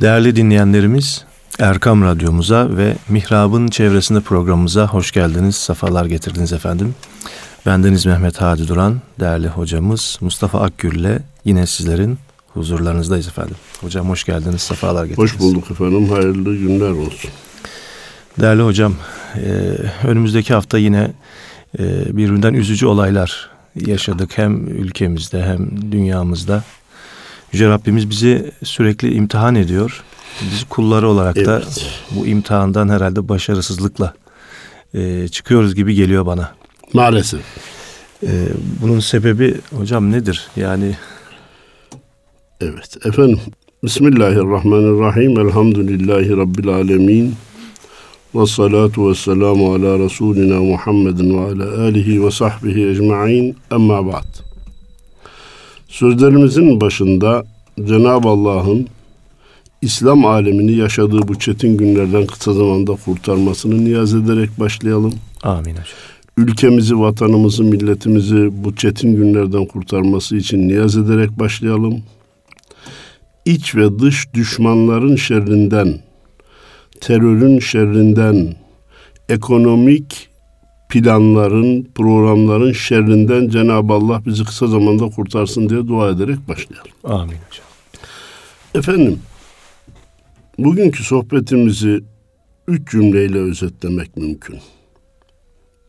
Değerli dinleyenlerimiz, Erkam Radyomuza ve Mihrab'ın çevresinde programımıza hoş geldiniz, sefalar getirdiniz efendim. Bendeniz Mehmet Hadi Duran, değerli hocamız Mustafa Akgül ile yine sizlerin huzurlarınızdayız efendim. Hocam hoş geldiniz, sefalar getirdiniz. Hoş bulduk efendim, hayırlı günler olsun. Değerli hocam, e, önümüzdeki hafta yine e, birbirinden üzücü olaylar yaşadık hem ülkemizde hem dünyamızda. Yüce Rabbimiz bizi sürekli imtihan ediyor. Biz kulları olarak evet. da bu imtihandan herhalde başarısızlıkla e, çıkıyoruz gibi geliyor bana. Maalesef. E, bunun sebebi hocam nedir? Yani Evet efendim. Bismillahirrahmanirrahim. Elhamdülillahi Rabbil alemin. Ve salatu ve selamu ala Resulina Muhammedin ve ala alihi ve sahbihi ecma'in. Emma ba'd. Sözlerimizin başında Cenab-ı Allah'ın İslam alemini yaşadığı bu çetin günlerden kısa zamanda kurtarmasını niyaz ederek başlayalım. Amin hocam. Ülkemizi, vatanımızı, milletimizi bu çetin günlerden kurtarması için niyaz ederek başlayalım. İç ve dış düşmanların şerrinden, terörün şerrinden, ekonomik planların, programların şerrinden Cenab-ı Allah bizi kısa zamanda kurtarsın diye dua ederek başlayalım. Amin hocam. Efendim, bugünkü sohbetimizi üç cümleyle özetlemek mümkün.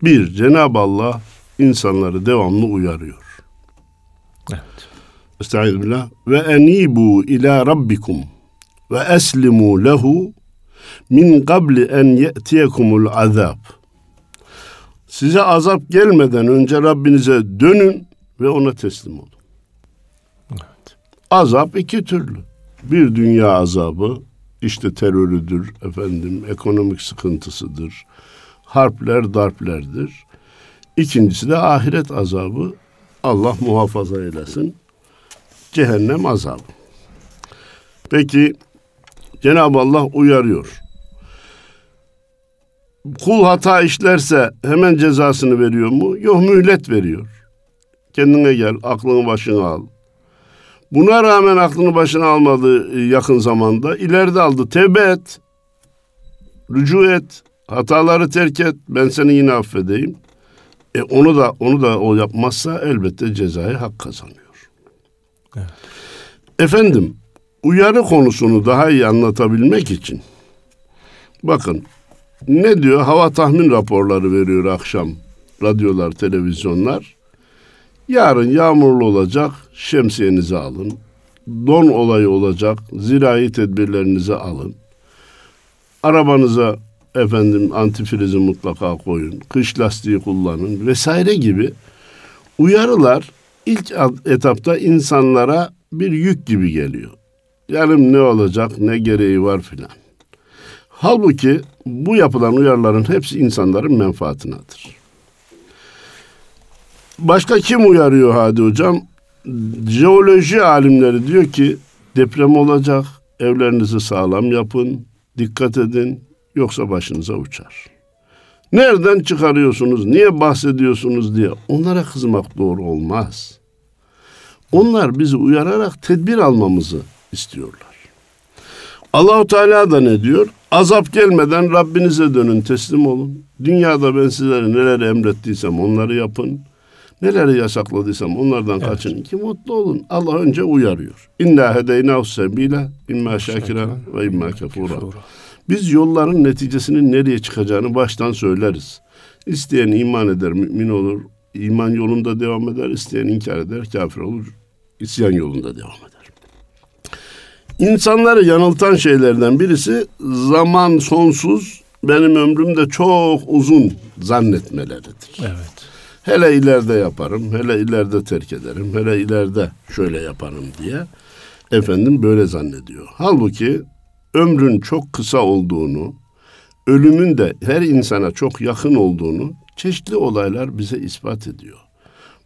Bir, Cenab-ı Allah insanları devamlı uyarıyor. Evet. Estağfirullah. Ve enibu ila rabbikum ve eslimu lehu min qabli en ye'tiyekumul azab. Size azap gelmeden önce Rabbinize dönün ve ona teslim olun. Evet. Azap iki türlü. Bir dünya azabı, işte terörüdür, efendim ekonomik sıkıntısıdır, harpler, darplerdir. İkincisi de ahiret azabı. Allah muhafaza eylesin. Cehennem azabı. Peki Cenab-ı Allah uyarıyor. Kul hata işlerse hemen cezasını veriyor mu? Yok mühlet veriyor. Kendine gel, aklını başına al. Buna rağmen aklını başına almadı yakın zamanda. ileride aldı. Tevbe et. Rücu et. Hataları terk et. Ben seni yine affedeyim. E onu da onu da o yapmazsa elbette cezayı hak kazanıyor. Evet. Efendim, uyarı konusunu daha iyi anlatabilmek için bakın ne diyor? Hava tahmin raporları veriyor akşam radyolar, televizyonlar. Yarın yağmurlu olacak, şemsiyenizi alın. Don olayı olacak, zirai tedbirlerinizi alın. Arabanıza efendim antifrizi mutlaka koyun. Kış lastiği kullanın vesaire gibi uyarılar ilk etapta insanlara bir yük gibi geliyor. Yarın ne olacak, ne gereği var filan. Halbuki bu yapılan uyarıların hepsi insanların menfaatinedir. Başka kim uyarıyor Hadi Hocam? Jeoloji alimleri diyor ki deprem olacak, evlerinizi sağlam yapın, dikkat edin, yoksa başınıza uçar. Nereden çıkarıyorsunuz, niye bahsediyorsunuz diye onlara kızmak doğru olmaz. Onlar bizi uyararak tedbir almamızı istiyorlar. Allahu Teala da ne diyor? Azap gelmeden Rabbinize dönün, teslim olun. Dünyada ben sizlere neler emrettiysem onları yapın. Neleri yasakladıysam onlardan evet. kaçının ki mutlu olun. Allah önce uyarıyor. İnna hedeynahu sebile imma şakiran ve imma kefura. Biz yolların neticesinin nereye çıkacağını baştan söyleriz. İsteyen iman eder, mümin olur. iman yolunda devam eder. İsteyen inkar eder, kafir olur. İsyan yolunda devam eder. İnsanları yanıltan şeylerden birisi zaman sonsuz, benim ömrüm de çok uzun zannetmeleridir. Evet. Hele ileride yaparım, hele ileride terk ederim, hele ileride şöyle yaparım diye efendim böyle zannediyor. Halbuki ömrün çok kısa olduğunu, ölümün de her insana çok yakın olduğunu çeşitli olaylar bize ispat ediyor.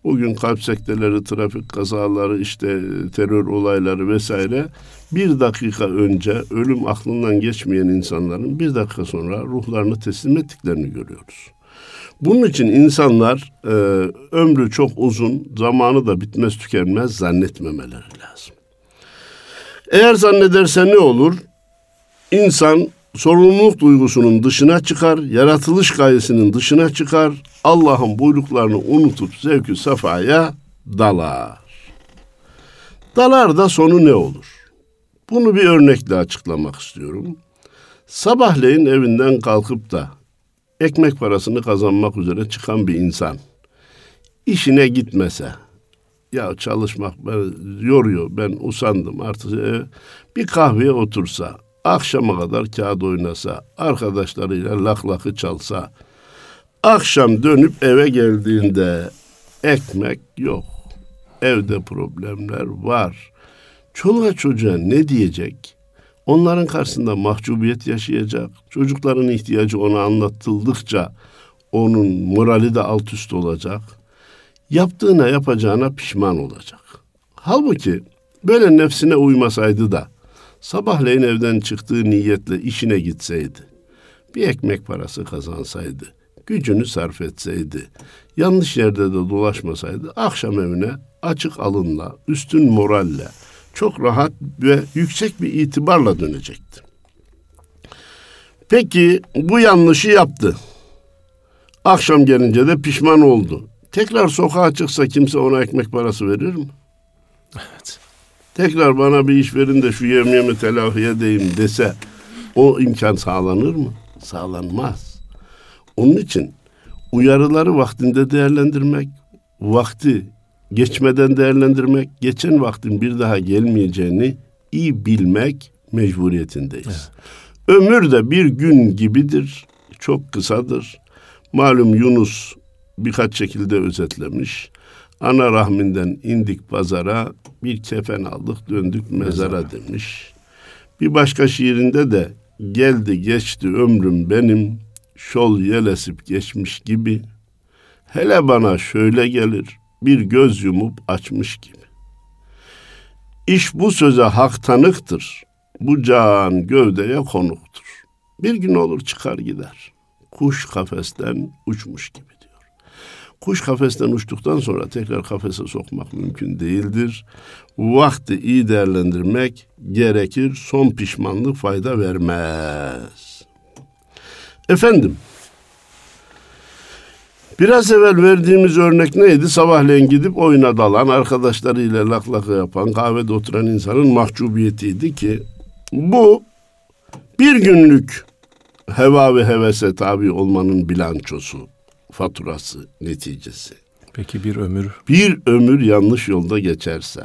Bugün kalp sekteleri, trafik kazaları, işte terör olayları vesaire bir dakika önce ölüm aklından geçmeyen insanların bir dakika sonra ruhlarını teslim ettiklerini görüyoruz. Bunun için insanlar e, ömrü çok uzun, zamanı da bitmez tükenmez zannetmemeleri lazım. Eğer zannederse ne olur? insan sorumluluk duygusunun dışına çıkar, yaratılış gayesinin dışına çıkar, Allah'ın buyruklarını unutup zevkü safaya dalar. Dalar da sonu ne olur? Bunu bir örnekle açıklamak istiyorum. Sabahleyin evinden kalkıp da ekmek parasını kazanmak üzere çıkan bir insan işine gitmese, ya çalışmak beni yoruyor, ben usandım artık e, bir kahveye otursa, akşama kadar kağıt oynasa, arkadaşlarıyla laklakı çalsa, akşam dönüp eve geldiğinde ekmek yok. Evde problemler var. Çoluğa çocuğa ne diyecek? Onların karşısında mahcubiyet yaşayacak. Çocukların ihtiyacı ona anlatıldıkça onun morali de alt üst olacak. Yaptığına yapacağına pişman olacak. Halbuki böyle nefsine uymasaydı da sabahleyin evden çıktığı niyetle işine gitseydi, bir ekmek parası kazansaydı, gücünü sarf etseydi, yanlış yerde de dolaşmasaydı, akşam evine açık alınla, üstün moralle, çok rahat ve yüksek bir itibarla dönecekti. Peki bu yanlışı yaptı. Akşam gelince de pişman oldu. Tekrar sokağa çıksa kimse ona ekmek parası verir mi? Evet. Tekrar bana bir iş verin de şu yevmiyemi telafi edeyim dese o imkan sağlanır mı? Sağlanmaz. Onun için uyarıları vaktinde değerlendirmek, vakti geçmeden değerlendirmek, geçen vaktin bir daha gelmeyeceğini iyi bilmek mecburiyetindeyiz. Evet. Ömür de bir gün gibidir, çok kısadır. Malum Yunus birkaç şekilde özetlemiş. Ana rahminden indik pazara, bir kefen aldık döndük mezara, mezara demiş. Bir başka şiirinde de geldi geçti ömrüm benim, şol yelesip geçmiş gibi. Hele bana şöyle gelir, bir göz yumup açmış gibi. İş bu söze hak tanıktır. Bu can gövdeye konuktur. Bir gün olur çıkar gider. Kuş kafesten uçmuş gibi. Kuş kafesten uçtuktan sonra tekrar kafese sokmak mümkün değildir. Vakti iyi değerlendirmek gerekir. Son pişmanlık fayda vermez. Efendim, Biraz evvel verdiğimiz örnek neydi? Sabahleyin gidip oyuna dalan, arkadaşlarıyla lak lak yapan, kahvede oturan insanın mahcubiyetiydi ki bu bir günlük heva ve hevese tabi olmanın bilançosu, faturası, neticesi. Peki bir ömür? Bir ömür yanlış yolda geçerse,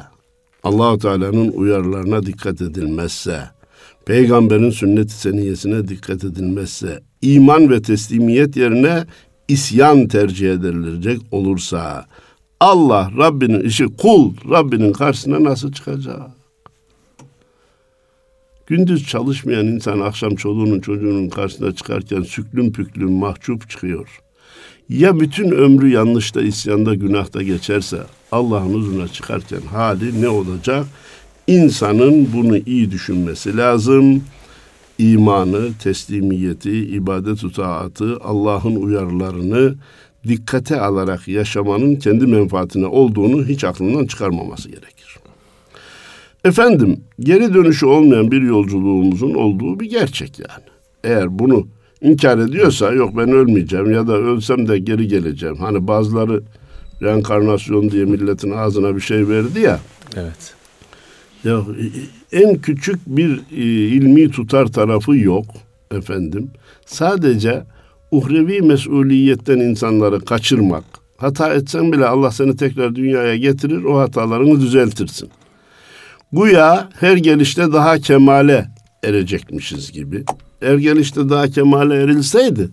Allahu Teala'nın uyarılarına dikkat edilmezse, peygamberin sünnet-i seniyesine dikkat edilmezse, iman ve teslimiyet yerine isyan tercih edilecek olursa Allah Rabbinin işi kul Rabbinin karşısına nasıl çıkacak? Gündüz çalışmayan insan akşam çoluğunun çocuğunun karşısına çıkarken süklüm püklüm mahcup çıkıyor. Ya bütün ömrü yanlışta, isyanda, günahta geçerse Allah'ın huzuruna çıkarken hali ne olacak? İnsanın bunu iyi düşünmesi lazım imanı, teslimiyeti, ibadet taatı, Allah'ın uyarılarını dikkate alarak yaşamanın kendi menfaatine olduğunu hiç aklından çıkarmaması gerekir. Efendim, geri dönüşü olmayan bir yolculuğumuzun olduğu bir gerçek yani. Eğer bunu inkar ediyorsa yok ben ölmeyeceğim ya da ölsem de geri geleceğim. Hani bazıları reenkarnasyon diye milletin ağzına bir şey verdi ya. Evet. Ya en küçük bir e, ilmi tutar tarafı yok efendim. Sadece uhrevi mesuliyetten insanları kaçırmak. Hata etsen bile Allah seni tekrar dünyaya getirir, o hatalarını düzeltirsin. Güya her gelişte daha kemale erecekmişiz gibi. Her gelişte daha kemale erilseydi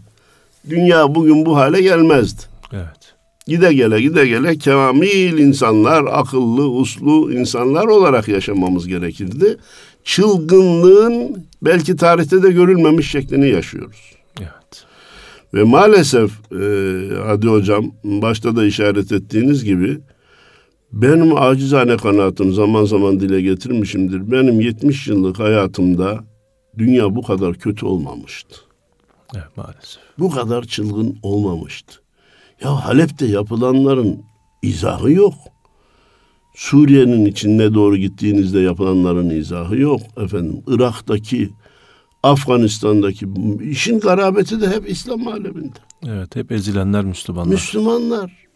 dünya bugün bu hale gelmezdi. Evet. Gide gele gide gele kamil insanlar, akıllı, uslu insanlar olarak yaşamamız gerekirdi. Çılgınlığın belki tarihte de görülmemiş şeklini yaşıyoruz. Evet. Ve maalesef e, Hadi Hocam başta da işaret ettiğiniz gibi benim acizane kanaatim zaman zaman dile getirmişimdir. Benim 70 yıllık hayatımda dünya bu kadar kötü olmamıştı. Evet maalesef. Bu kadar çılgın olmamıştı. Ya Halep'te yapılanların izahı yok. Suriye'nin içine doğru gittiğinizde yapılanların izahı yok efendim. Irak'taki Afganistan'daki işin garabeti de hep İslam aleminde. Evet hep ezilenler Müslümanlar. Müslümanlar.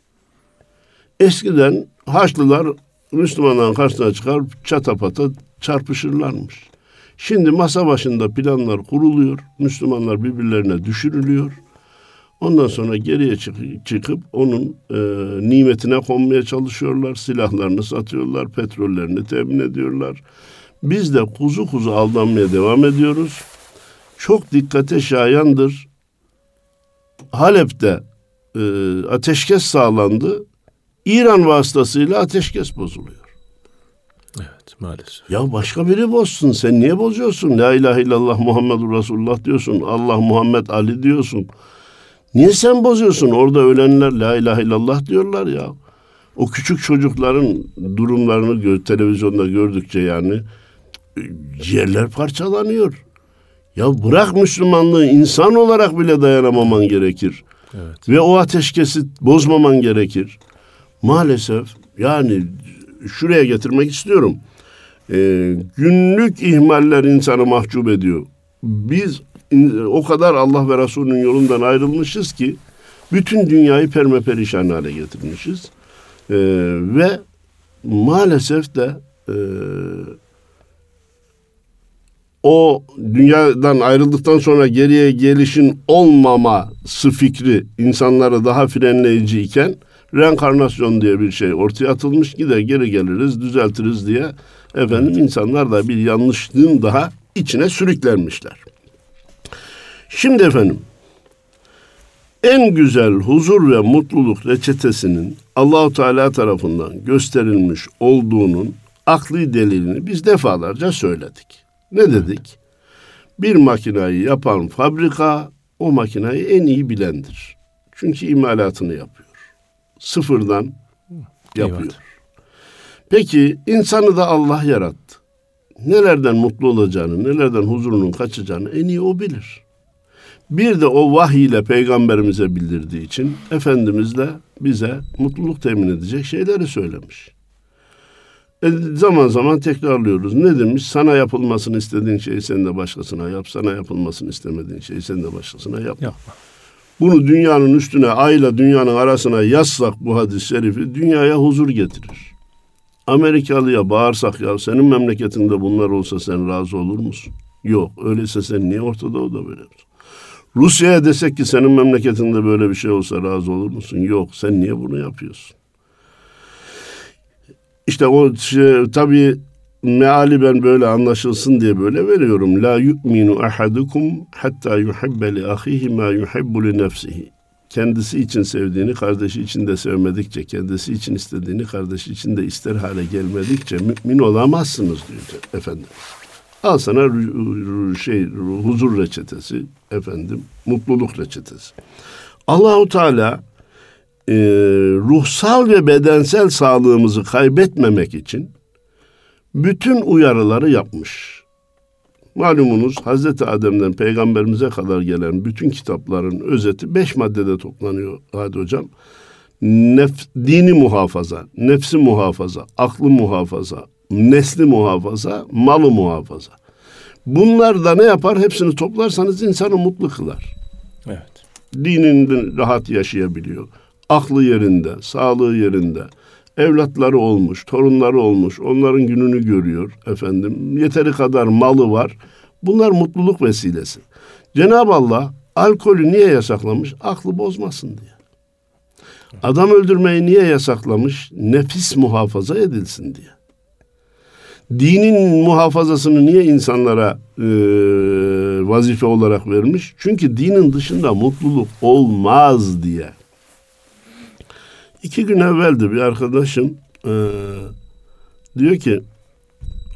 Eskiden Haçlılar Müslümanların karşısına çıkar çatapata çarpışırlarmış. Şimdi masa başında planlar kuruluyor. Müslümanlar birbirlerine düşürülüyor. Ondan sonra geriye çık- çıkıp onun e, nimetine konmaya çalışıyorlar. Silahlarını satıyorlar, petrollerini temin ediyorlar. Biz de kuzu kuzu aldanmaya devam ediyoruz. Çok dikkate şayandır. Halep'te e, ateşkes sağlandı. İran vasıtasıyla ateşkes bozuluyor. Evet maalesef. Ya başka biri bozsun. Sen niye bozuyorsun? La ilahe illallah Muhammedur Resulullah diyorsun. Allah Muhammed Ali diyorsun. Niye sen bozuyorsun? Orada ölenler la ilahe illallah diyorlar ya. O küçük çocukların durumlarını gö- televizyonda gördükçe yani ciğerler parçalanıyor. Ya bırak Müslümanlığı insan olarak bile dayanamaman gerekir. Evet. Ve o ateşkesi bozmaman gerekir. Maalesef yani şuraya getirmek istiyorum. Ee, günlük ihmaller insanı mahcup ediyor. Biz o kadar Allah ve Resulünün yolundan ayrılmışız ki bütün dünyayı permeperişan hale getirmişiz. Ee, ve maalesef de e, o dünyadan ayrıldıktan sonra geriye gelişin olmaması fikri insanları daha frenleyici iken reenkarnasyon diye bir şey ortaya atılmış gider geri geliriz düzeltiriz diye efendim insanlar da bir yanlışlığın daha içine sürüklenmişler. Şimdi efendim en güzel huzur ve mutluluk reçetesinin Allahu Teala tarafından gösterilmiş olduğunun akli delilini biz defalarca söyledik. Ne dedik? Bir makinayı yapan fabrika o makinayı en iyi bilendir. Çünkü imalatını yapıyor. Sıfırdan yapıyor. Eyvallah. Peki insanı da Allah yarattı. Nelerden mutlu olacağını, nelerden huzurunun kaçacağını en iyi o bilir. Bir de o vahiy ile peygamberimize bildirdiği için Efendimiz de bize mutluluk temin edecek şeyleri söylemiş. E, zaman zaman tekrarlıyoruz. Ne demiş? Sana yapılmasını istediğin şeyi sen de başkasına yap. Sana yapılmasını istemediğin şeyi sen de başkasına yap. Yapma. Bunu dünyanın üstüne, ayla dünyanın arasına yazsak bu hadis-i şerifi dünyaya huzur getirir. Amerikalıya bağırsak ya senin memleketinde bunlar olsa sen razı olur musun? Yok. Öyleyse sen niye Orta Doğu'da böyle yapıyorsun? Rusya'ya desek ki senin memleketinde böyle bir şey olsa razı olur musun? Yok. Sen niye bunu yapıyorsun? İşte o şey, tabii meali ben böyle anlaşılsın diye böyle veriyorum. La yu'minu ahadukum hatta yuhibbe li ahihi ma yuhibbu li nefsihi. Kendisi için sevdiğini kardeşi için de sevmedikçe, kendisi için istediğini kardeşi için de ister hale gelmedikçe mümin olamazsınız diyor efendim. Al sana şey huzur reçetesi efendim, mutluluk reçetesi. Allahu Teala e, ruhsal ve bedensel sağlığımızı kaybetmemek için bütün uyarıları yapmış. Malumunuz Hazreti Adem'den peygamberimize kadar gelen bütün kitapların özeti beş maddede toplanıyor Hadi Hocam. Nef, dini muhafaza, nefsi muhafaza, aklı muhafaza, nesli muhafaza, malı muhafaza. Bunlar da ne yapar? Hepsini toplarsanız insanı mutlu kılar Evet. dininde rahat yaşayabiliyor. Aklı yerinde, sağlığı yerinde. Evlatları olmuş, torunları olmuş. Onların gününü görüyor efendim. Yeteri kadar malı var. Bunlar mutluluk vesilesi. Cenab-ı Allah alkolü niye yasaklamış? Aklı bozmasın diye. Adam öldürmeyi niye yasaklamış? Nefis muhafaza edilsin diye. Dinin muhafazasını niye insanlara e, vazife olarak vermiş? Çünkü dinin dışında mutluluk olmaz diye. İki gün evveldi bir arkadaşım e, diyor ki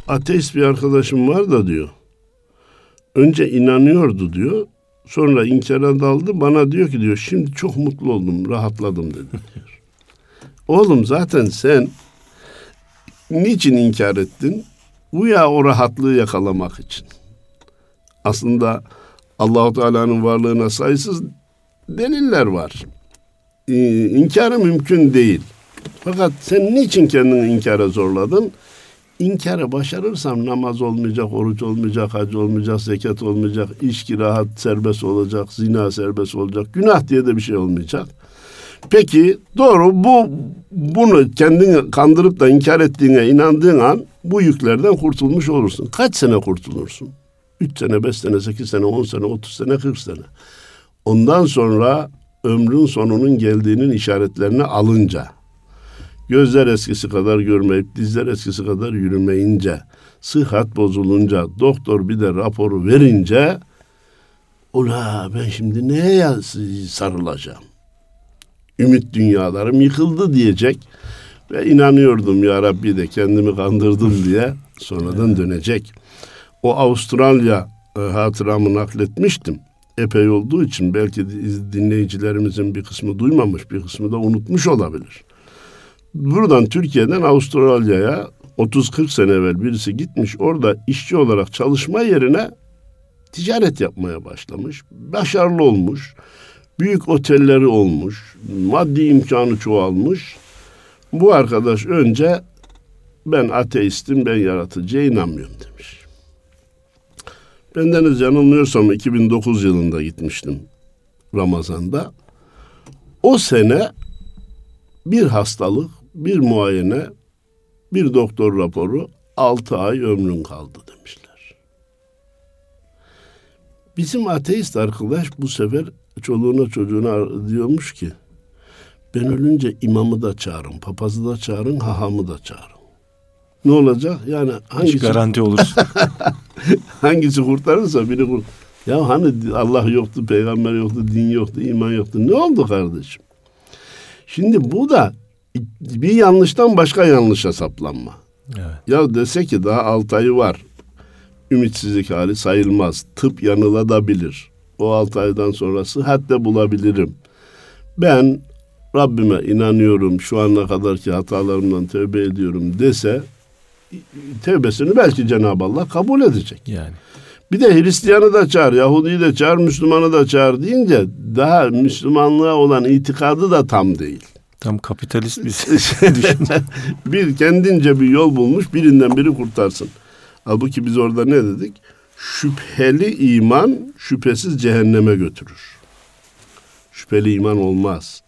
ateist bir arkadaşım var da diyor. Önce inanıyordu diyor. Sonra inkara daldı. Bana diyor ki diyor şimdi çok mutlu oldum, rahatladım dedi. Oğlum zaten sen niçin inkar ettin? Güya o rahatlığı yakalamak için. Aslında Allahu Teala'nın varlığına sayısız deliller var. Ee, inkarı mümkün değil. Fakat sen niçin kendini inkara zorladın? İnkarı başarırsam namaz olmayacak, oruç olmayacak, hac olmayacak, zekat olmayacak, içki rahat serbest olacak, zina serbest olacak, günah diye de bir şey olmayacak. Peki doğru bu bunu kendini kandırıp da inkar ettiğine inandığın an bu yüklerden kurtulmuş olursun. Kaç sene kurtulursun? Üç sene, beş sene, sekiz sene, on sene, otuz sene, kırk sene. Ondan sonra ömrün sonunun geldiğinin işaretlerini alınca, gözler eskisi kadar görmeyip dizler eskisi kadar yürümeyince, sıhhat bozulunca, doktor bir de raporu verince, ula ben şimdi neye sarılacağım? Ümit dünyalarım yıkıldı diyecek ve inanıyordum ya Rabbi de kendimi kandırdım diye sonradan dönecek. O Avustralya e, hatıramı nakletmiştim epey olduğu için belki dinleyicilerimizin bir kısmı duymamış, bir kısmı da unutmuş olabilir. Buradan Türkiye'den Avustralya'ya 30-40 sene evvel birisi gitmiş. Orada işçi olarak çalışma yerine ticaret yapmaya başlamış. Başarılı olmuş. Büyük otelleri olmuş. Maddi imkanı çoğalmış. Bu arkadaş önce ben ateistim, ben yaratıcıya inanmıyorum demiş. Bendeniz yanılmıyorsam 2009 yılında gitmiştim Ramazan'da. O sene bir hastalık, bir muayene, bir doktor raporu 6 ay ömrün kaldı demişler. Bizim ateist arkadaş bu sefer çoluğuna çocuğuna diyormuş ki ben ölünce imamı da çağırın, papazı da çağırın, hahamı da çağırın. Ne olacak? Yani hangisi... Hiç garanti olur. hangisi kurtarırsa biri kurt. Ya hani Allah yoktu, peygamber yoktu, din yoktu, iman yoktu. Ne oldu kardeşim? Şimdi bu da bir yanlıştan başka yanlışa saplanma. Evet. Ya dese ki daha altı ayı var. Ümitsizlik hali sayılmaz. Tıp yanılabilir. O altı aydan sonra sıhhat de bulabilirim. Ben Rabbime inanıyorum şu ana kadarki hatalarımdan tövbe ediyorum dese tevbesini belki Cenab-ı Allah kabul edecek. Yani. Bir de Hristiyanı da çağır, Yahudi'yi de çağır, Müslümanı da çağır deyince daha Müslümanlığa olan itikadı da tam değil. Tam kapitalist bir bir kendince bir yol bulmuş, birinden biri kurtarsın. Halbuki biz orada ne dedik? Şüpheli iman şüphesiz cehenneme götürür. Şüpheli iman olmaz.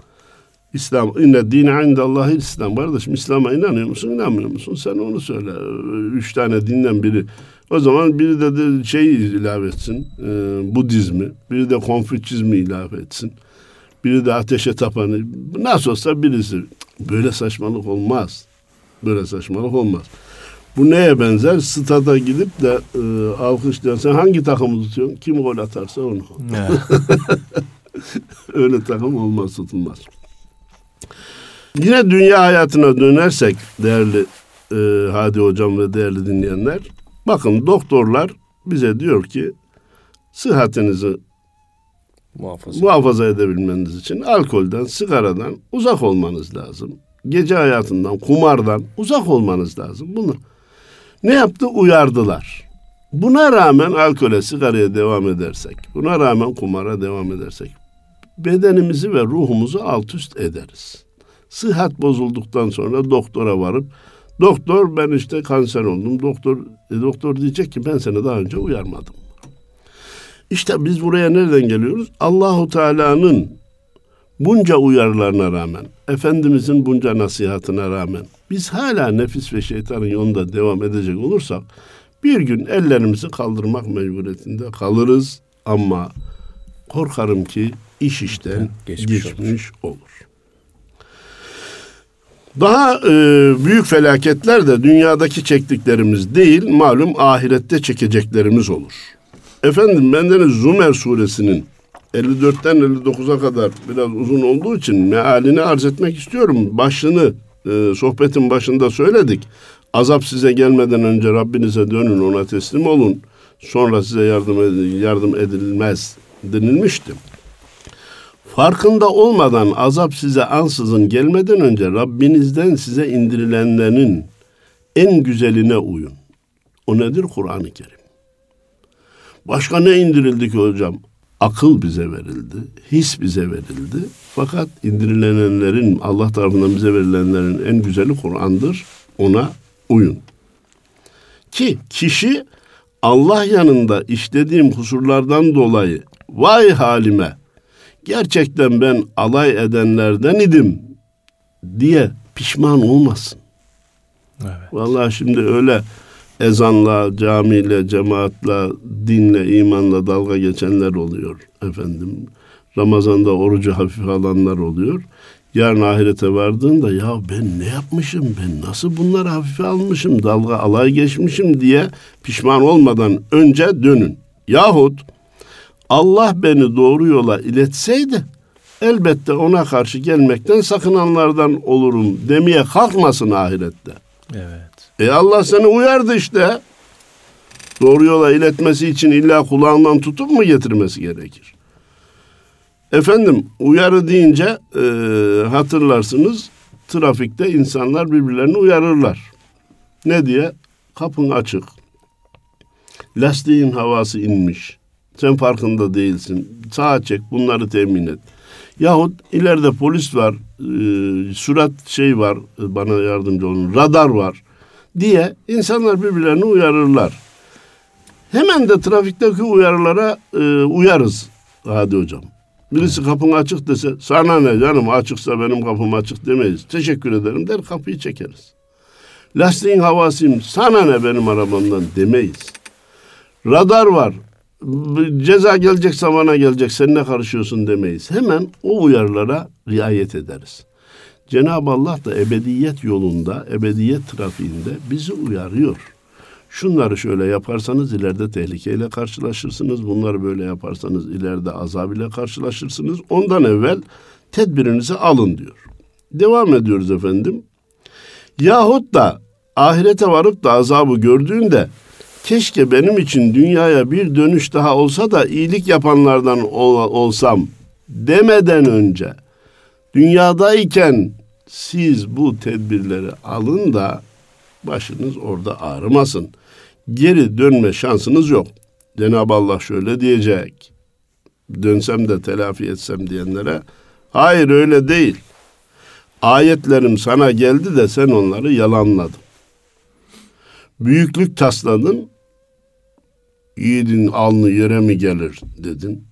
İslam inne dine indallahi İslam. Kardeşim İslam'a inanıyor musun, inanmıyor musun? Sen onu söyle. Üç tane dinden biri. O zaman biri de, de şey ilave etsin. E, Budizmi. Biri de Konfüçyizmi ilave etsin. Biri de ateşe tapanı. Nasıl olsa birisi. Böyle saçmalık olmaz. Böyle saçmalık olmaz. Bu neye benzer? Stada gidip de e, alkışlayan sen hangi takımı tutuyorsun? Kim gol atarsa onu. Öyle takım olmaz tutulmaz. Yine dünya hayatına dönersek değerli e, Hadi Hocam ve değerli dinleyenler. Bakın doktorlar bize diyor ki sıhhatinizi muhafaza. muhafaza edebilmeniz için alkolden, sigaradan uzak olmanız lazım. Gece hayatından, kumardan uzak olmanız lazım. Bunu ne yaptı? Uyardılar. Buna rağmen alkole, sigaraya devam edersek, buna rağmen kumara devam edersek bedenimizi ve ruhumuzu alt üst ederiz. Sıhhat bozulduktan sonra doktora varıp doktor ben işte kanser oldum. Doktor e, doktor diyecek ki ben seni daha önce uyarmadım. İşte biz buraya nereden geliyoruz? Allahu Teala'nın bunca uyarılarına rağmen, Efendimizin bunca nasihatine rağmen biz hala nefis ve şeytanın yolunda devam edecek olursak bir gün ellerimizi kaldırmak mecburiyetinde kalırız ama korkarım ki iş işten geçmiş, geçmiş olur. olur. Daha e, büyük felaketler de dünyadaki çektiklerimiz değil, malum ahirette çekeceklerimiz olur. Efendim bendeniz Zümer suresinin 54'ten 59'a kadar biraz uzun olduğu için mealini arz etmek istiyorum. Başını e, sohbetin başında söyledik. Azap size gelmeden önce Rabbinize dönün, ona teslim olun. Sonra size yardım, ed- yardım edilmez denilmişti. Farkında olmadan azap size ansızın gelmeden önce Rabbinizden size indirilenlerin en güzeline uyun. O nedir? Kur'an-ı Kerim. Başka ne indirildi ki hocam? Akıl bize verildi, his bize verildi. Fakat indirilenlerin, Allah tarafından bize verilenlerin en güzeli Kur'an'dır. Ona uyun. Ki kişi Allah yanında işlediğim kusurlardan dolayı vay halime gerçekten ben alay edenlerden idim diye pişman olmasın. Evet. Vallahi şimdi öyle ezanla, camiyle, cemaatla, dinle, imanla dalga geçenler oluyor efendim. Ramazan'da orucu hafif alanlar oluyor. Yarın ahirete vardığında ya ben ne yapmışım, ben nasıl bunları hafife almışım, dalga alay geçmişim diye pişman olmadan önce dönün. Yahut Allah beni doğru yola iletseydi elbette ona karşı gelmekten sakınanlardan olurum demeye kalkmasın ahirette. Evet. E Allah seni uyardı işte. Doğru yola iletmesi için illa kulağından tutup mu getirmesi gerekir? Efendim uyarı deyince e, hatırlarsınız trafikte insanlar birbirlerini uyarırlar. Ne diye? Kapın açık. Lastiğin havası inmiş. Sen farkında değilsin. Sağa çek bunları temin et. Yahut ileride polis var, e, sürat şey var, e, bana yardımcı olun, radar var diye insanlar birbirlerini uyarırlar. Hemen de trafikteki uyarılara e, uyarız Hadi hocam. Birisi kapın açık dese sana ne canım açıksa benim kapım açık demeyiz. Teşekkür ederim der kapıyı çekeriz. Lastiğin havasıyım sana ne benim arabamdan demeyiz. Radar var ceza gelecek zamana gelecek sen ne karışıyorsun demeyiz. Hemen o uyarılara riayet ederiz. Cenab-ı Allah da ebediyet yolunda, ebediyet trafiğinde bizi uyarıyor. Şunları şöyle yaparsanız ileride tehlikeyle karşılaşırsınız. Bunları böyle yaparsanız ileride azab ile karşılaşırsınız. Ondan evvel tedbirinizi alın diyor. Devam ediyoruz efendim. Yahut da ahirete varıp da azabı gördüğünde keşke benim için dünyaya bir dönüş daha olsa da iyilik yapanlardan ol, olsam demeden önce dünyadayken siz bu tedbirleri alın da başınız orada ağrımasın. Geri dönme şansınız yok. Cenab-ı Allah şöyle diyecek. Dönsem de telafi etsem diyenlere hayır öyle değil. Ayetlerim sana geldi de sen onları yalanladın. Büyüklük tasladın, yiğidin alnı yere mi gelir dedin.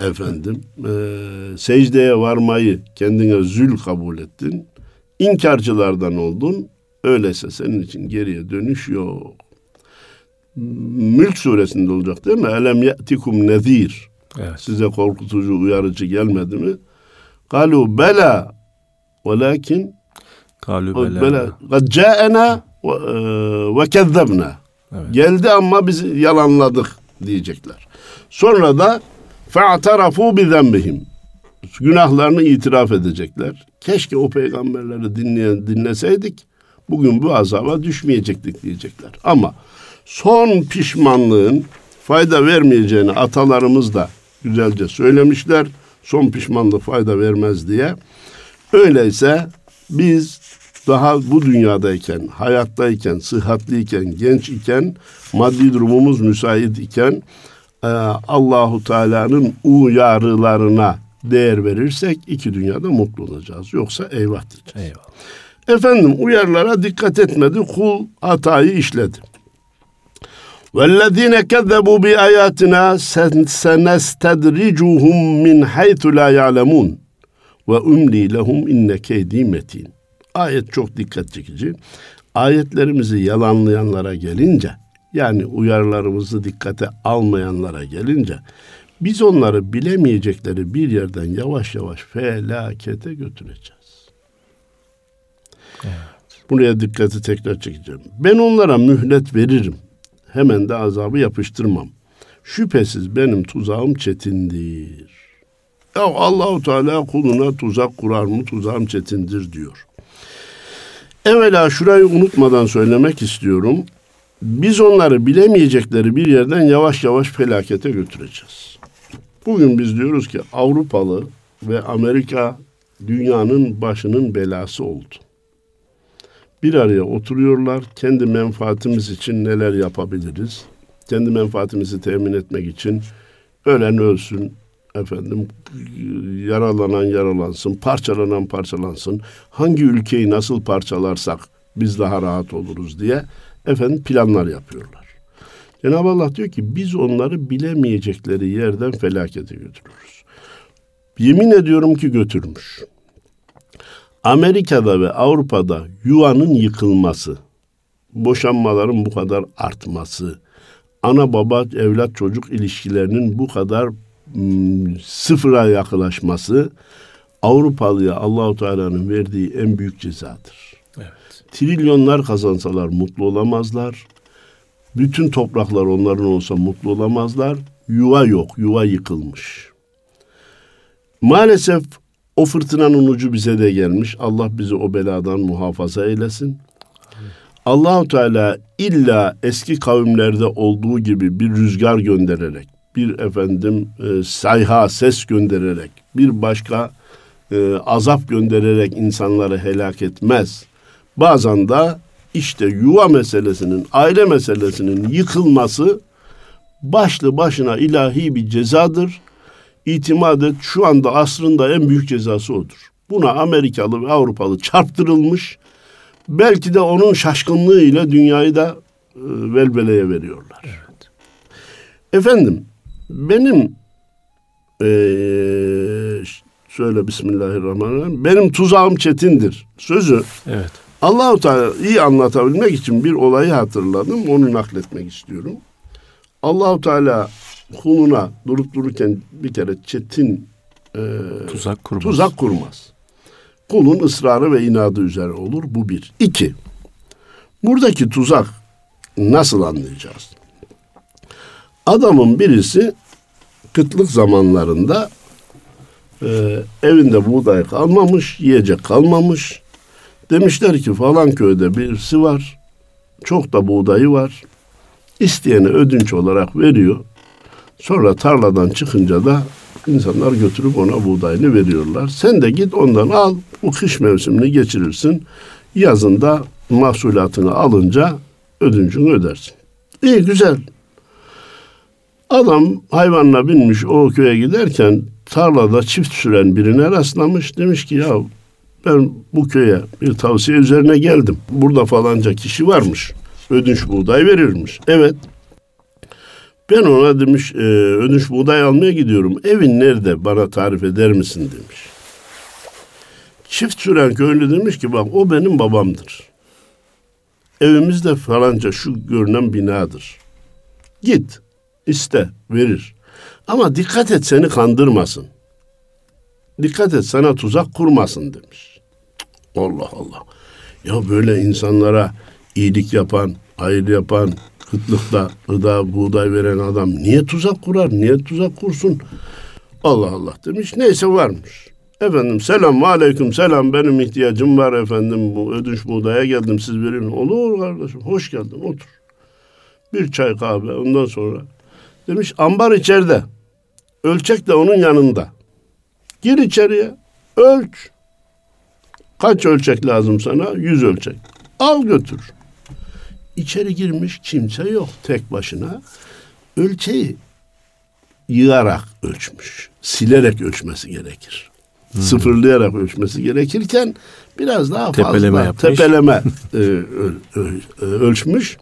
Efendim e, secdeye varmayı kendine zül kabul ettin. İnkarcılardan oldun. Öyleyse senin için geriye dönüş yok. Mülk suresinde olacak değil mi? Elem ye'tikum nezir. Evet. Size korkutucu, uyarıcı gelmedi mi? Kalu bela velakin Kalu bela. Kad ca'ena ve e, kezzebna. Geldi ama biz yalanladık diyecekler. Sonra da fe'tarafu bi zembihim. Günahlarını itiraf edecekler. Keşke o peygamberleri dinleyen dinleseydik. Bugün bu azaba düşmeyecektik diyecekler. Ama son pişmanlığın fayda vermeyeceğini atalarımız da güzelce söylemişler. Son pişmanlık fayda vermez diye. Öyleyse biz daha bu dünyadayken, hayattayken, sıhhatliyken, genç iken, maddi durumumuz müsait iken e, Allahu Teala'nın uyarılarına değer verirsek iki dünyada mutlu olacağız. Yoksa eyvah diyeceğiz. Eyvallah. Efendim uyarılara dikkat etmedi. Kul hatayı işledi. وَالَّذ۪ينَ كَذَّبُوا بِآيَاتِنَا سَنَسْتَدْرِجُهُمْ مِنْ حَيْثُ لَا يَعْلَمُونَ وَاُمْلِي لَهُمْ اِنَّ كَيْد۪ي مَت۪ينَ Ayet çok dikkat çekici. Ayetlerimizi yalanlayanlara gelince, yani uyarılarımızı dikkate almayanlara gelince, biz onları bilemeyecekleri bir yerden yavaş yavaş felakete götüreceğiz. Evet. Buraya dikkati tekrar çekeceğim. Ben onlara mühlet veririm. Hemen de azabı yapıştırmam. Şüphesiz benim tuzağım çetindir. Ya Allahu Teala kuluna tuzak kurar mı? Tuzağım çetindir diyor. Evvela şurayı unutmadan söylemek istiyorum. Biz onları bilemeyecekleri bir yerden yavaş yavaş felakete götüreceğiz. Bugün biz diyoruz ki Avrupalı ve Amerika dünyanın başının belası oldu. Bir araya oturuyorlar. Kendi menfaatimiz için neler yapabiliriz? Kendi menfaatimizi temin etmek için ölen ölsün, efendim yaralanan yaralansın, parçalanan parçalansın. Hangi ülkeyi nasıl parçalarsak biz daha rahat oluruz diye efendim planlar yapıyorlar. Cenab-ı Allah diyor ki biz onları bilemeyecekleri yerden felakete götürürüz. Yemin ediyorum ki götürmüş. Amerika'da ve Avrupa'da yuvanın yıkılması, boşanmaların bu kadar artması, ana baba evlat çocuk ilişkilerinin bu kadar sıfıra yaklaşması Avrupalıya Allahu Teala'nın verdiği en büyük cezadır. Evet. Trilyonlar kazansalar mutlu olamazlar. Bütün topraklar onların olsa mutlu olamazlar. Yuva yok, yuva yıkılmış. Maalesef o fırtınanın ucu bize de gelmiş. Allah bizi o beladan muhafaza eylesin. Allahu Teala illa eski kavimlerde olduğu gibi bir rüzgar göndererek, bir efendim e, sayha ses göndererek, bir başka e, azap göndererek insanları helak etmez. Bazen de işte yuva meselesinin, aile meselesinin yıkılması başlı başına ilahi bir cezadır. İtimat et şu anda asrında en büyük cezası odur. Buna Amerikalı ve Avrupalı çarptırılmış. Belki de onun şaşkınlığıyla dünyayı da e, velveleye veriyorlar. Evet. Efendim benim e, söyle Bismillahirrahmanirrahim. Benim tuzağım çetindir. Sözü Evet. Allahu Teala iyi anlatabilmek için bir olayı hatırladım. Onu nakletmek istiyorum. Allahu Teala kuluna durup dururken bir kere çetin e, Tuzak kurmaz. tuzak kurmaz. Kulun ısrarı ve inadı üzere olur. Bu bir. İki. Buradaki tuzak nasıl anlayacağız? Adamın birisi kıtlık zamanlarında e, evinde buğday kalmamış, yiyecek kalmamış. Demişler ki falan köyde birisi var. Çok da buğdayı var. İsteyene ödünç olarak veriyor. Sonra tarladan çıkınca da insanlar götürüp ona buğdayını veriyorlar. Sen de git ondan al. Bu kış mevsimini geçirirsin. Yazında mahsulatını alınca ödüncünü ödersin. İyi güzel. Adam hayvanla binmiş o köye giderken tarlada çift süren birine rastlamış. Demiş ki ya ben bu köye bir tavsiye üzerine geldim. Burada falanca kişi varmış. Ödünç buğday verirmiş. Evet. Ben ona demiş e, ödünç buğday almaya gidiyorum. Evin nerede bana tarif eder misin demiş. Çift süren köylü demiş ki bak o benim babamdır. Evimizde falanca şu görünen binadır. Git iste verir. Ama dikkat et seni kandırmasın. Dikkat et sana tuzak kurmasın demiş. Allah Allah. Ya böyle insanlara iyilik yapan, hayır yapan, kıtlıkta gıda, buğday veren adam niye tuzak kurar, niye tuzak kursun? Allah Allah demiş. Neyse varmış. Efendim selam aleyküm selam benim ihtiyacım var efendim bu ödünç buğdaya geldim siz verin. Olur kardeşim hoş geldin otur. Bir çay kahve ondan sonra demiş ambar içeride. Ölçek de onun yanında. Gir içeriye ölç. Kaç ölçek lazım sana? Yüz ölçek. Al götür. İçeri girmiş kimse yok tek başına. Ölçeği yığarak ölçmüş. Silerek ölçmesi gerekir. Hmm. Sıfırlayarak ölçmesi gerekirken biraz daha fazla Tepeleme yapmış. tepeleme e, öl, öl, ölçmüş.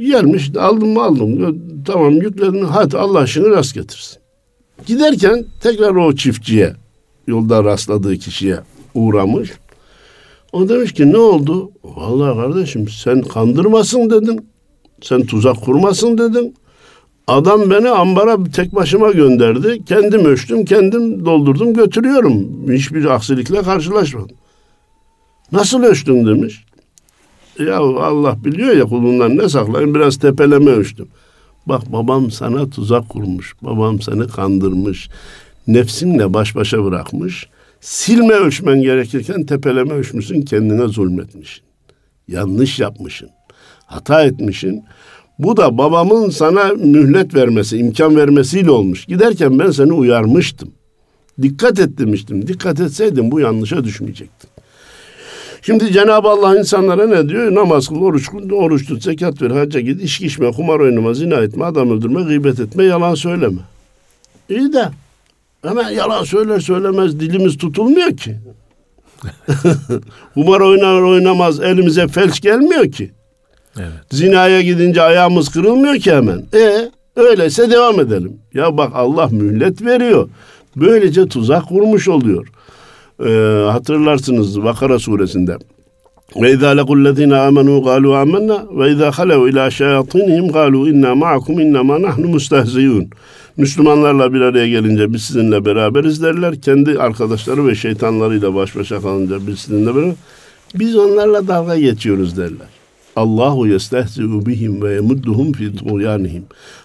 Gelmiş aldım mı aldım. Tamam yükledin hadi Allah işini rast getirsin. Giderken tekrar o çiftçiye yolda rastladığı kişiye uğramış. O demiş ki ne oldu? Vallahi kardeşim sen kandırmasın dedim. Sen tuzak kurmasın dedim. Adam beni ambara tek başıma gönderdi. Kendim ölçtüm, kendim doldurdum, götürüyorum. Hiçbir aksilikle karşılaşmadım. Nasıl ölçtün demiş. Ya Allah biliyor ya kulundan ne saklayın biraz tepeleme ölçtüm. Bak babam sana tuzak kurmuş. Babam seni kandırmış. Nefsinle baş başa bırakmış. Silme ölçmen gerekirken tepeleme ölçmüşsün. Kendine zulmetmişsin. Yanlış yapmışsın. Hata etmişsin. Bu da babamın sana mühlet vermesi, imkan vermesiyle olmuş. Giderken ben seni uyarmıştım. Dikkat et demiştim. Dikkat etseydin bu yanlışa düşmeyecektin. Şimdi Cenab-ı Allah insanlara ne diyor? Namaz kıl, oruç kıl, oruç tut, zekat ver, hacca git, içki içme, kumar oynama, zina etme, adam öldürme, gıybet etme, yalan söyleme. İyi de hemen yalan söyler söylemez dilimiz tutulmuyor ki. kumar oynar oynamaz elimize felç gelmiyor ki. Evet. Zinaya gidince ayağımız kırılmıyor ki hemen. E öyleyse devam edelim. Ya bak Allah mühlet veriyor. Böylece tuzak kurmuş oluyor. Ee, hatırlarsınız Bakara suresinde. Ve izâ lekullezîne âmenû gâlû âmennâ ve izâ halev ilâ şeyatînihim gâlû innâ ma'akum innâmâ nahnu mustehziyûn. Müslümanlarla bir araya gelince biz sizinle beraberiz derler. Kendi arkadaşları ve şeytanlarıyla baş başa kalınca biz sizinle beraber. Biz onlarla dalga geçiyoruz derler. Allahu yestehzi'u bihim ve yemudduhum fi tuğyanihim.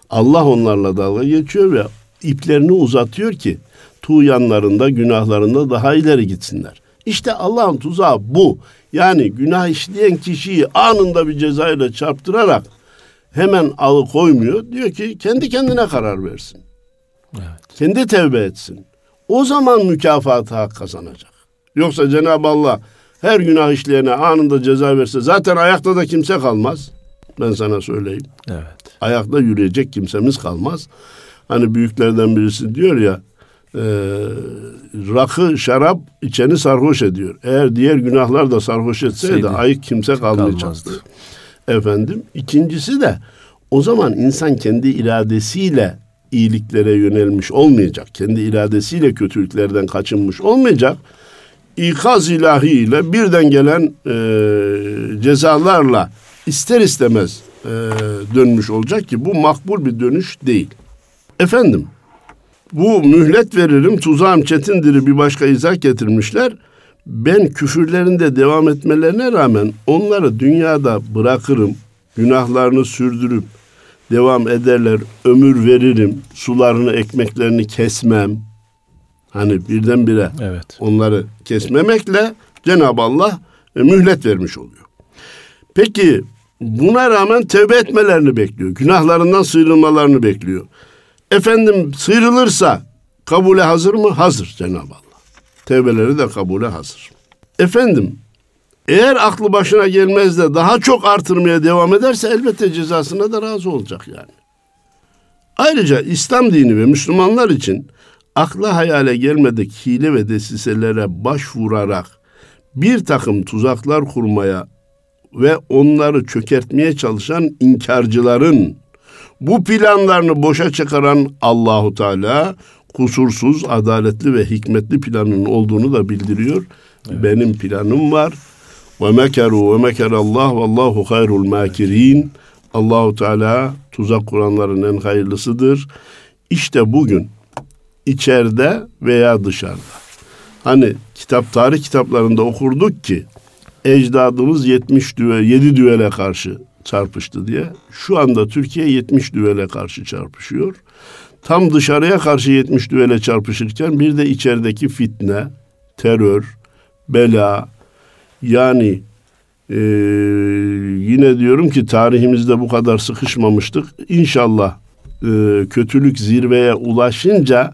Allah onlarla dalga geçiyor ve iplerini uzatıyor ki tuğyanlarında, günahlarında daha ileri gitsinler. İşte Allah'ın tuzağı bu. Yani günah işleyen kişiyi anında bir cezayla çarptırarak hemen alıkoymuyor. Diyor ki kendi kendine karar versin. Evet. Kendi tevbe etsin. O zaman mükafatı hak kazanacak. Yoksa Cenab-ı Allah her günah işleyene anında ceza verse zaten ayakta da kimse kalmaz. Ben sana söyleyeyim. Evet. Ayakta yürüyecek kimsemiz kalmaz. Hani büyüklerden birisi diyor ya e, rakı şarap içeni sarhoş ediyor. Eğer diğer günahlar da sarhoş etseydi Seydi. ayık kimse kalmayacaktı. Kalmazdı. Efendim ikincisi de o zaman insan kendi iradesiyle iyiliklere yönelmiş olmayacak. Kendi iradesiyle kötülüklerden kaçınmış olmayacak. İkaz ilahiyle birden gelen e, cezalarla ister istemez e, dönmüş olacak ki bu makbul bir dönüş değil. Efendim bu mühlet veririm tuzağım çetindir'i bir başka izah getirmişler. Ben küfürlerinde devam etmelerine rağmen onları dünyada bırakırım. Günahlarını sürdürüp devam ederler. Ömür veririm. Sularını, ekmeklerini kesmem. Hani birdenbire Evet. onları kesmemekle Cenab-ı Allah e, mühlet vermiş oluyor. Peki buna rağmen tevbe etmelerini bekliyor. Günahlarından sıyrılmalarını bekliyor. Efendim sıyrılırsa kabule hazır mı? Hazır Cenab-ı Allah. Tevbeleri de kabule hazır. Efendim eğer aklı başına gelmez de daha çok artırmaya devam ederse elbette cezasına da razı olacak yani. Ayrıca İslam dini ve Müslümanlar için akla hayale gelmedik hile ve desiselere başvurarak bir takım tuzaklar kurmaya ve onları çökertmeye çalışan inkarcıların bu planlarını boşa çıkaran Allahu Teala kusursuz, adaletli ve hikmetli planının olduğunu da bildiriyor. Benim planım var. Ve mekeru ve mekerallah vallahu hayrul makirin. Allahu Teala tuzak kuranların en hayırlısıdır. İşte bugün içeride veya dışarıda. Hani kitap tarih kitaplarında okurduk ki ecdadımız 70 düve 7 düvele karşı çarpıştı diye. Şu anda Türkiye 70 düvele karşı çarpışıyor. Tam dışarıya karşı 70 düvele çarpışırken bir de içerideki fitne, terör, bela yani e, yine diyorum ki tarihimizde bu kadar sıkışmamıştık. İnşallah e, kötülük zirveye ulaşınca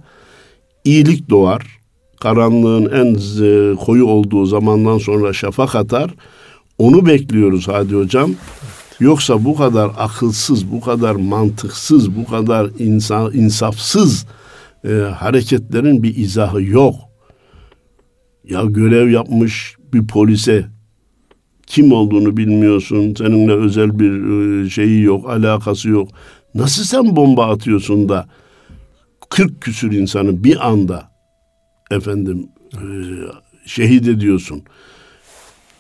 iyilik doğar. Karanlığın en e, koyu olduğu zamandan sonra şafak atar. Onu bekliyoruz Hadi Hocam. Yoksa bu kadar akılsız, bu kadar mantıksız, bu kadar insan insafsız e, hareketlerin bir izahı yok. Ya görev yapmış bir polise kim olduğunu bilmiyorsun. Seninle özel bir e, şeyi yok, alakası yok. Nasıl sen bomba atıyorsun da 40 küsür insanı bir anda efendim e, şehit ediyorsun.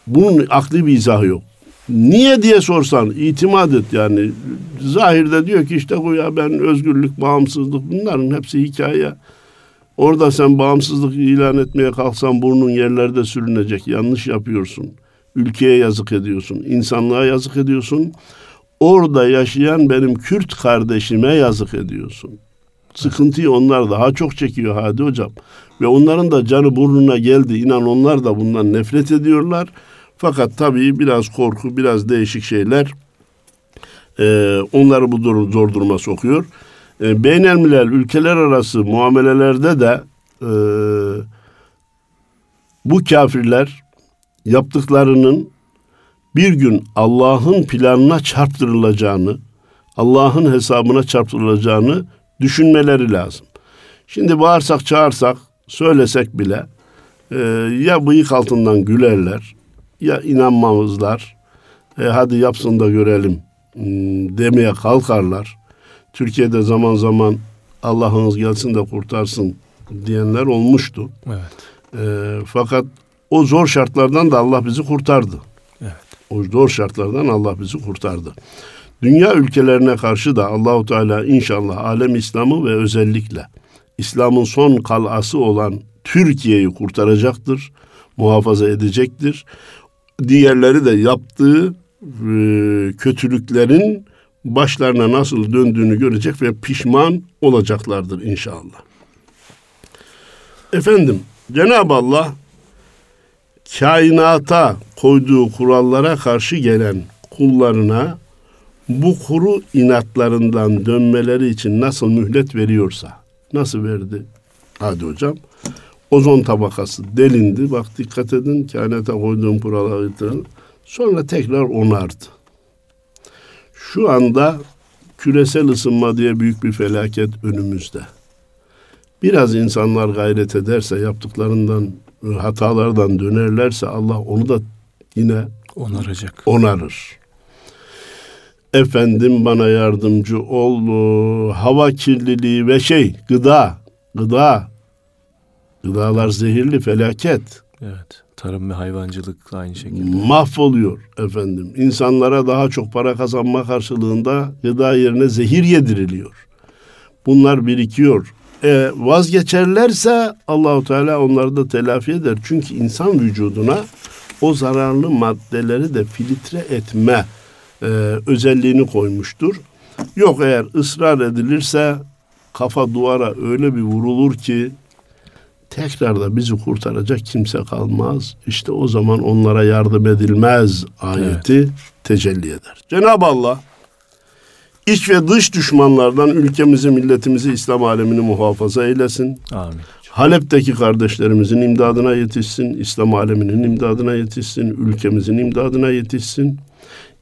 Bunun akli bir izahı yok. Niye diye sorsan itimat et yani. Zahirde diyor ki işte ya ben özgürlük, bağımsızlık bunların hepsi hikaye. Orada sen bağımsızlık ilan etmeye kalksan burnun yerlerde sürünecek. Yanlış yapıyorsun. Ülkeye yazık ediyorsun. insanlığa yazık ediyorsun. Orada yaşayan benim Kürt kardeşime yazık ediyorsun. Sıkıntıyı onlar daha çok çekiyor Hadi Hocam. Ve onların da canı burnuna geldi. İnan onlar da bundan nefret ediyorlar. Fakat tabii biraz korku, biraz değişik şeyler e, onları bu durum zor duruma sokuyor. E, beynelmilel ülkeler arası muamelelerde de e, bu kafirler yaptıklarının bir gün Allah'ın planına çarptırılacağını, Allah'ın hesabına çarptırılacağını düşünmeleri lazım. Şimdi bağırsak çağırsak, söylesek bile e, ya bıyık altından gülerler, ya inanmamızlar, e, hadi yapsın da görelim hmm, demeye kalkarlar. Türkiye'de zaman zaman Allah'ınız gelsin de kurtarsın diyenler olmuştu. Evet. E, fakat o zor şartlardan da Allah bizi kurtardı. Evet. O zor şartlardan Allah bizi kurtardı. Dünya ülkelerine karşı da Allahu Teala inşallah alem İslam'ı ve özellikle İslam'ın son kalası olan Türkiye'yi kurtaracaktır, muhafaza edecektir. Diğerleri de yaptığı e, kötülüklerin başlarına nasıl döndüğünü görecek ve pişman olacaklardır inşallah. Efendim Cenab-ı Allah kainata koyduğu kurallara karşı gelen kullarına bu kuru inatlarından dönmeleri için nasıl mühlet veriyorsa nasıl verdi? Hadi hocam. Ozon tabakası delindi. Bak dikkat edin kainata koyduğum kuralları sonra tekrar onardı. Şu anda küresel ısınma diye büyük bir felaket önümüzde. Biraz insanlar gayret ederse yaptıklarından hatalardan dönerlerse Allah onu da yine onaracak. Onarır. Efendim bana yardımcı ol. Hava kirliliği ve şey gıda, gıda. Gıdalar zehirli felaket. Evet. Tarım ve hayvancılık aynı şekilde. Mahvoluyor efendim. İnsanlara daha çok para kazanma karşılığında gıda yerine zehir yediriliyor. Bunlar birikiyor. E, vazgeçerlerse Allahu Teala onları da telafi eder. Çünkü insan vücuduna o zararlı maddeleri de filtre etme e, özelliğini koymuştur. Yok eğer ısrar edilirse kafa duvara öyle bir vurulur ki tekrar da bizi kurtaracak kimse kalmaz. İşte o zaman onlara yardım edilmez ayeti evet. tecelli eder. Cenab-ı Allah iç ve dış düşmanlardan ülkemizi, milletimizi, İslam alemini muhafaza eylesin. Amin. Halep'teki kardeşlerimizin imdadına yetişsin, İslam aleminin imdadına yetişsin, ülkemizin imdadına yetişsin.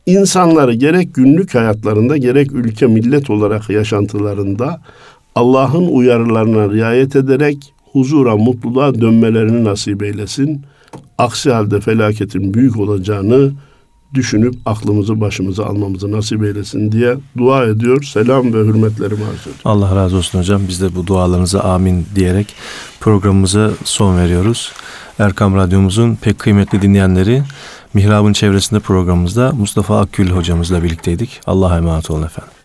İnsanları gerek günlük hayatlarında gerek ülke millet olarak yaşantılarında Allah'ın uyarılarına riayet ederek huzura, mutluluğa dönmelerini nasip eylesin. Aksi halde felaketin büyük olacağını düşünüp aklımızı başımıza almamızı nasip eylesin diye dua ediyor. Selam ve hürmetlerimi arz ediyorum. Allah razı olsun hocam. Biz de bu dualarınıza amin diyerek programımıza son veriyoruz. Erkam Radyomuzun pek kıymetli dinleyenleri Mihrab'ın çevresinde programımızda Mustafa Akgül hocamızla birlikteydik. Allah'a emanet olun efendim.